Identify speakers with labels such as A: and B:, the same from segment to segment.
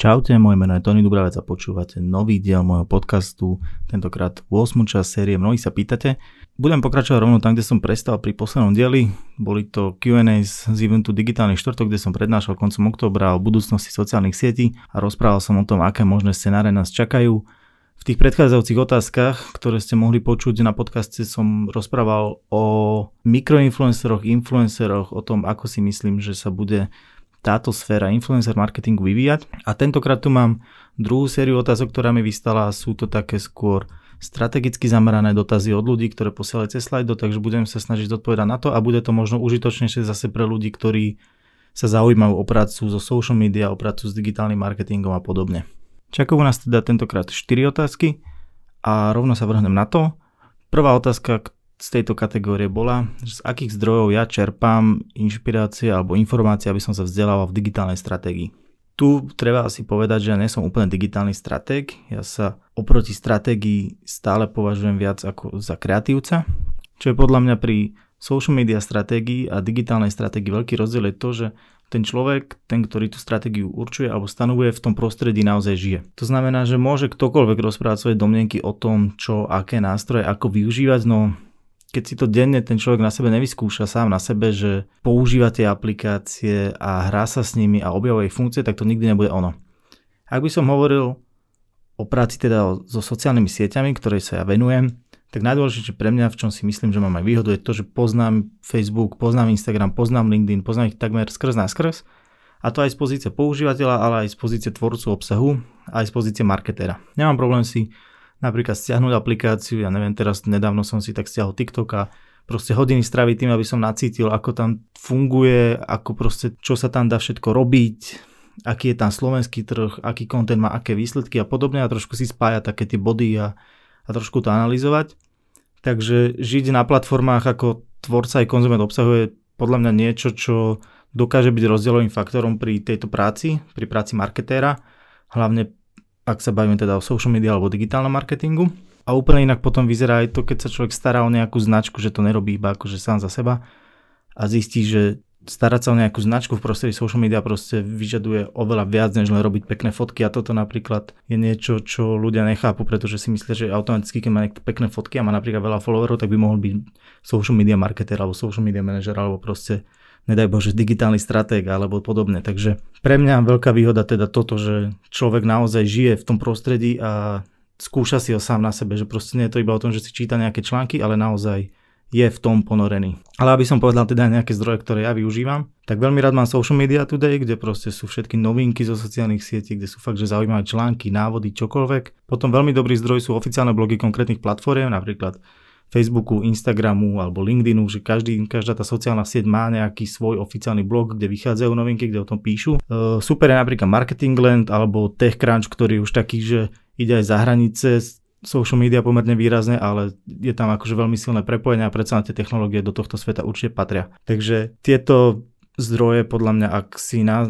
A: Čaute, moje meno je Tony Dubravec a počúvate nový diel môjho podcastu, tentokrát 8. časť série Mnohí sa pýtate. Budem pokračovať rovno tam, kde som prestal pri poslednom dieli. Boli to Q&A z eventu Digitálny štvrtok, kde som prednášal koncom oktobra o budúcnosti sociálnych sietí a rozprával som o tom, aké možné scenáre nás čakajú. V tých predchádzajúcich otázkach, ktoré ste mohli počuť na podcaste, som rozprával o mikroinfluenceroch, influenceroch, o tom, ako si myslím, že sa bude táto sféra influencer marketingu vyvíjať. A tentokrát tu mám druhú sériu otázok, ktorá mi vystala a sú to také skôr strategicky zamerané dotazy od ľudí, ktoré posielajú cez Slido, takže budem sa snažiť odpovedať na to a bude to možno užitočnejšie zase pre ľudí, ktorí sa zaujímajú o prácu so social media, o prácu s digitálnym marketingom a podobne. Čakajú nás teda tentokrát 4 otázky a rovno sa vrhnem na to. Prvá otázka, z tejto kategórie bola, že z akých zdrojov ja čerpám inšpirácie alebo informácie, aby som sa vzdelával v digitálnej stratégii. Tu treba asi povedať, že ja nie som úplne digitálny stratég. Ja sa oproti stratégii stále považujem viac ako za kreatívca, čo je podľa mňa pri social media stratégii a digitálnej stratégii veľký rozdiel je to, že ten človek, ten, ktorý tú stratégiu určuje alebo stanovuje, v tom prostredí naozaj žije. To znamená, že môže ktokoľvek rozprávať svoje domnenky o tom, čo, aké nástroje, ako využívať, no keď si to denne ten človek na sebe nevyskúša sám na sebe, že používa tie aplikácie a hrá sa s nimi a objavuje ich funkcie, tak to nikdy nebude ono. Ak by som hovoril o práci teda so sociálnymi sieťami, ktorej sa ja venujem, tak najdôležitejšie pre mňa, v čom si myslím, že mám aj výhodu, je to, že poznám Facebook, poznám Instagram, poznám LinkedIn, poznám ich takmer skrz na skrz. A to aj z pozície používateľa, ale aj z pozície tvorcu obsahu, aj z pozície marketéra. Nemám problém si napríklad stiahnuť aplikáciu, ja neviem, teraz nedávno som si tak stiahol TikTok a proste hodiny stráviť tým, aby som nacítil, ako tam funguje, ako proste, čo sa tam dá všetko robiť, aký je tam slovenský trh, aký kontent má aké výsledky a podobne a trošku si spájať také tie body a, a trošku to analyzovať. Takže žiť na platformách ako tvorca aj konzument obsahu je podľa mňa niečo, čo dokáže byť rozdielovým faktorom pri tejto práci, pri práci marketéra, hlavne ak sa bavíme teda o social media alebo digitálnom marketingu. A úplne inak potom vyzerá aj to, keď sa človek stará o nejakú značku, že to nerobí iba akože sám za seba a zistí, že starať sa o nejakú značku v prostredí social media proste vyžaduje oveľa viac, než len robiť pekné fotky a toto napríklad je niečo, čo ľudia nechápu, pretože si myslia, že automaticky, keď má niekto pekné fotky a má napríklad veľa followerov, tak by mohol byť social media marketer alebo social media manager alebo proste nedaj Bože, digitálny stratég alebo podobne. Takže pre mňa veľká výhoda teda toto, že človek naozaj žije v tom prostredí a skúša si ho sám na sebe, že proste nie je to iba o tom, že si číta nejaké články, ale naozaj je v tom ponorený. Ale aby som povedal teda nejaké zdroje, ktoré ja využívam, tak veľmi rád mám Social Media Today, kde proste sú všetky novinky zo sociálnych sietí, kde sú fakt, že zaujímavé články, návody, čokoľvek. Potom veľmi dobrý zdroj sú oficiálne blogy konkrétnych platform, napríklad Facebooku, Instagramu alebo LinkedInu, že každý, každá tá sociálna sieť má nejaký svoj oficiálny blog, kde vychádzajú novinky, kde o tom píšu. E, super je napríklad Marketingland alebo TechCrunch, ktorý už taký, že ide aj za hranice social media pomerne výrazne, ale je tam akože veľmi silné prepojenie a predsa na tie technológie do tohto sveta určite patria. Takže tieto zdroje podľa mňa, ak si na,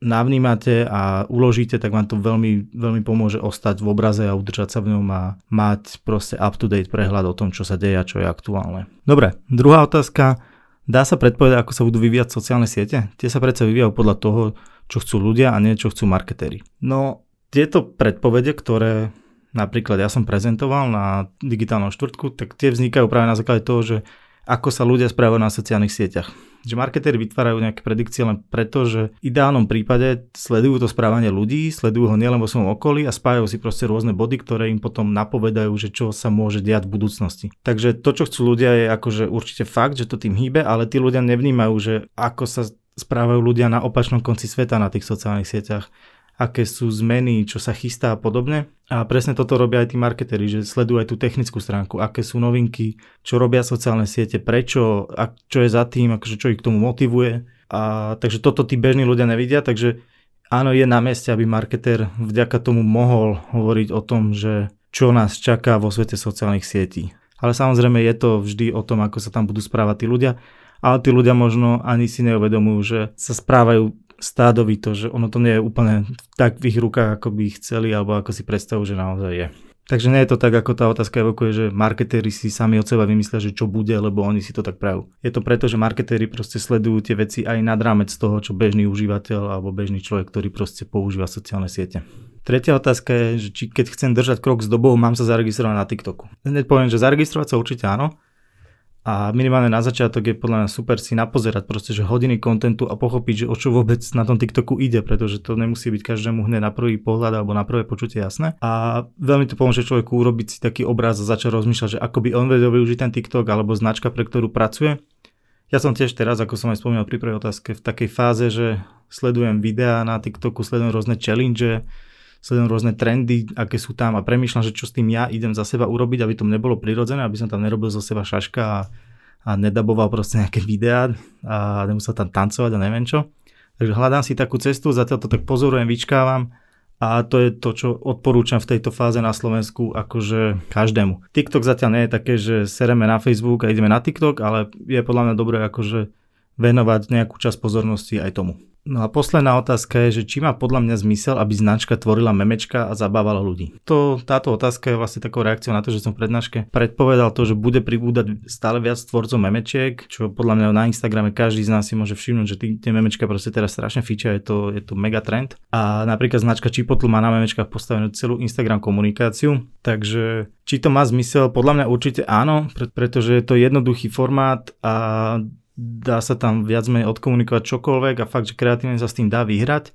A: navnímate a uložíte, tak vám to veľmi, veľmi pomôže ostať v obraze a udržať sa v ňom a mať proste up-to-date prehľad o tom, čo sa deje a čo je aktuálne. Dobre, druhá otázka. Dá sa predpovedať, ako sa budú vyvíjať sociálne siete? Tie sa predsa vyvíjajú podľa toho, čo chcú ľudia a nie čo chcú marketéri. No, tieto predpovede, ktoré napríklad ja som prezentoval na digitálnom štvrtku, tak tie vznikajú práve na základe toho, že ako sa ľudia správajú na sociálnych sieťach že marketéri vytvárajú nejaké predikcie len preto, že v ideálnom prípade sledujú to správanie ľudí, sledujú ho nielen vo svojom okolí a spájajú si proste rôzne body, ktoré im potom napovedajú, že čo sa môže diať v budúcnosti. Takže to, čo chcú ľudia, je akože určite fakt, že to tým hýbe, ale tí ľudia nevnímajú, že ako sa správajú ľudia na opačnom konci sveta na tých sociálnych sieťach aké sú zmeny, čo sa chystá a podobne. A presne toto robia aj tí marketeri, že sledujú aj tú technickú stránku, aké sú novinky, čo robia sociálne siete, prečo, a čo je za tým, akože čo ich k tomu motivuje. A, takže toto tí bežní ľudia nevidia, takže áno, je na mieste, aby marketer vďaka tomu mohol hovoriť o tom, že čo nás čaká vo svete sociálnych sietí. Ale samozrejme je to vždy o tom, ako sa tam budú správať tí ľudia, ale tí ľudia možno ani si neuvedomujú, že sa správajú stádovito, že ono to nie je úplne tak v ich rukách, ako by chceli, alebo ako si predstavujú, že naozaj je. Takže nie je to tak, ako tá otázka evokuje, že marketéri si sami od seba vymyslia, že čo bude, lebo oni si to tak prajú. Je to preto, že marketéri proste sledujú tie veci aj nad rámec toho, čo bežný užívateľ alebo bežný človek, ktorý proste používa sociálne siete. Tretia otázka je, že či keď chcem držať krok s dobou, mám sa zaregistrovať na TikToku. Hneď poviem, že zaregistrovať sa určite áno, a minimálne na začiatok je podľa mňa super si napozerať proste, že hodiny kontentu a pochopiť, že o čo vôbec na tom TikToku ide, pretože to nemusí byť každému hneď na prvý pohľad alebo na prvé počutie jasné. A veľmi to pomôže človeku urobiť si taký obraz a začať rozmýšľať, že ako by on vedel využiť ten TikTok alebo značka, pre ktorú pracuje. Ja som tiež teraz, ako som aj spomínal pri prvej otázke, v takej fáze, že sledujem videá na TikToku, sledujem rôzne challenge, sledujem rôzne trendy, aké sú tam a premýšľam, že čo s tým ja idem za seba urobiť, aby to nebolo prirodzené, aby som tam nerobil zo seba šaška a, a nedaboval proste nejaké videá a nemusel tam tancovať a neviem čo. Takže hľadám si takú cestu, zatiaľ to tak pozorujem, vyčkávam a to je to, čo odporúčam v tejto fáze na Slovensku akože každému. TikTok zatiaľ nie je také, že sereme na Facebook a ideme na TikTok, ale je podľa mňa dobré akože venovať nejakú časť pozornosti aj tomu. No a posledná otázka je, že či má podľa mňa zmysel, aby značka tvorila memečka a zabávala ľudí. To, táto otázka je vlastne takou reakciou na to, že som v prednáške predpovedal to, že bude pribúdať stále viac tvorcov memečiek, čo podľa mňa na Instagrame každý z nás si môže všimnúť, že tie memečka proste teraz strašne fičia, je to, je to mega trend. A napríklad značka Chipotl má na memečkách postavenú celú Instagram komunikáciu, takže či to má zmysel? Podľa mňa určite áno, pretože je to jednoduchý formát a dá sa tam viac menej odkomunikovať čokoľvek a fakt, že kreatívne sa s tým dá vyhrať.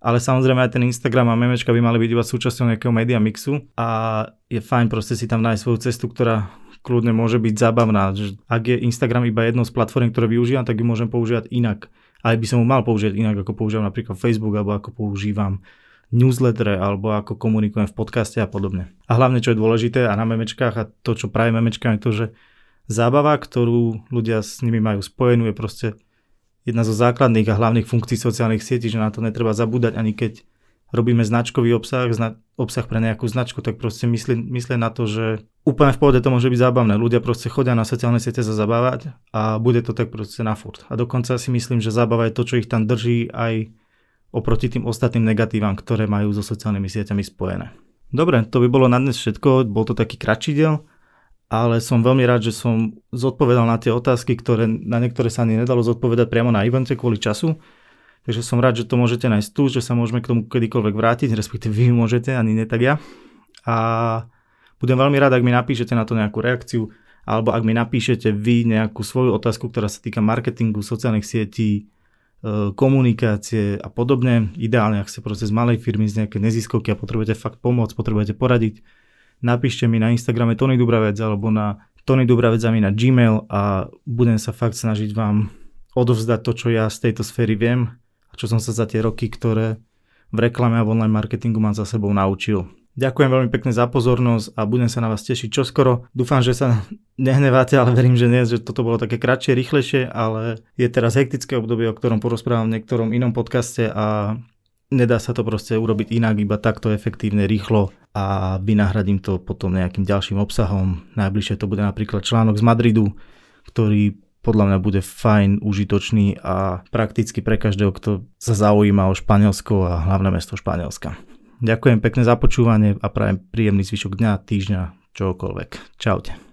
A: Ale samozrejme aj ten Instagram a memečka by mali byť iba súčasťou nejakého media mixu a je fajn proste si tam nájsť svoju cestu, ktorá kľudne môže byť zábavná. Ak je Instagram iba jednou z platform, ktoré využívam, tak ju môžem používať inak. Aj by som ho mal použiť inak, ako používam napríklad Facebook alebo ako používam newsletter alebo ako komunikujem v podcaste a podobne. A hlavne, čo je dôležité a na memečkách a to, čo práve memečkám je to, že zábava, ktorú ľudia s nimi majú spojenú, je proste jedna zo základných a hlavných funkcií sociálnych sietí, že na to netreba zabúdať ani keď robíme značkový obsah, zna- obsah pre nejakú značku, tak proste myslí, myslí na to, že úplne v pohode to môže byť zábavné. Ľudia proste chodia na sociálne siete sa zabávať a bude to tak proste na furt. A dokonca si myslím, že zábava je to, čo ich tam drží aj oproti tým ostatným negatívam, ktoré majú so sociálnymi sieťami spojené. Dobre, to by bolo na dnes všetko, bol to taký kratší diel ale som veľmi rád, že som zodpovedal na tie otázky, ktoré, na niektoré sa ani nedalo zodpovedať priamo na evente kvôli času. Takže som rád, že to môžete nájsť tu, že sa môžeme k tomu kedykoľvek vrátiť, respektíve vy môžete, ani ne tak ja. A budem veľmi rád, ak mi napíšete na to nejakú reakciu, alebo ak mi napíšete vy nejakú svoju otázku, ktorá sa týka marketingu, sociálnych sietí, e, komunikácie a podobne. Ideálne, ak ste proste z malej firmy, z nejakej neziskovky a potrebujete fakt pomôcť, potrebujete poradiť, napíšte mi na Instagrame Tony Dubravec alebo na Tony Dubravec na Gmail a budem sa fakt snažiť vám odovzdať to, čo ja z tejto sféry viem a čo som sa za tie roky, ktoré v reklame a v online marketingu mám za sebou naučil. Ďakujem veľmi pekne za pozornosť a budem sa na vás tešiť čoskoro. Dúfam, že sa nehneváte, ale verím, že nie, že toto bolo také kratšie, rýchlejšie, ale je teraz hektické obdobie, o ktorom porozprávam v niektorom inom podcaste a nedá sa to proste urobiť inak, iba takto efektívne, rýchlo a vynahradím to potom nejakým ďalším obsahom. Najbližšie to bude napríklad článok z Madridu, ktorý podľa mňa bude fajn, užitočný a prakticky pre každého, kto sa zaujíma o Španielsko a hlavné mesto Španielska. Ďakujem pekne za počúvanie a prajem príjemný zvyšok dňa, týždňa, čokoľvek. Čaute.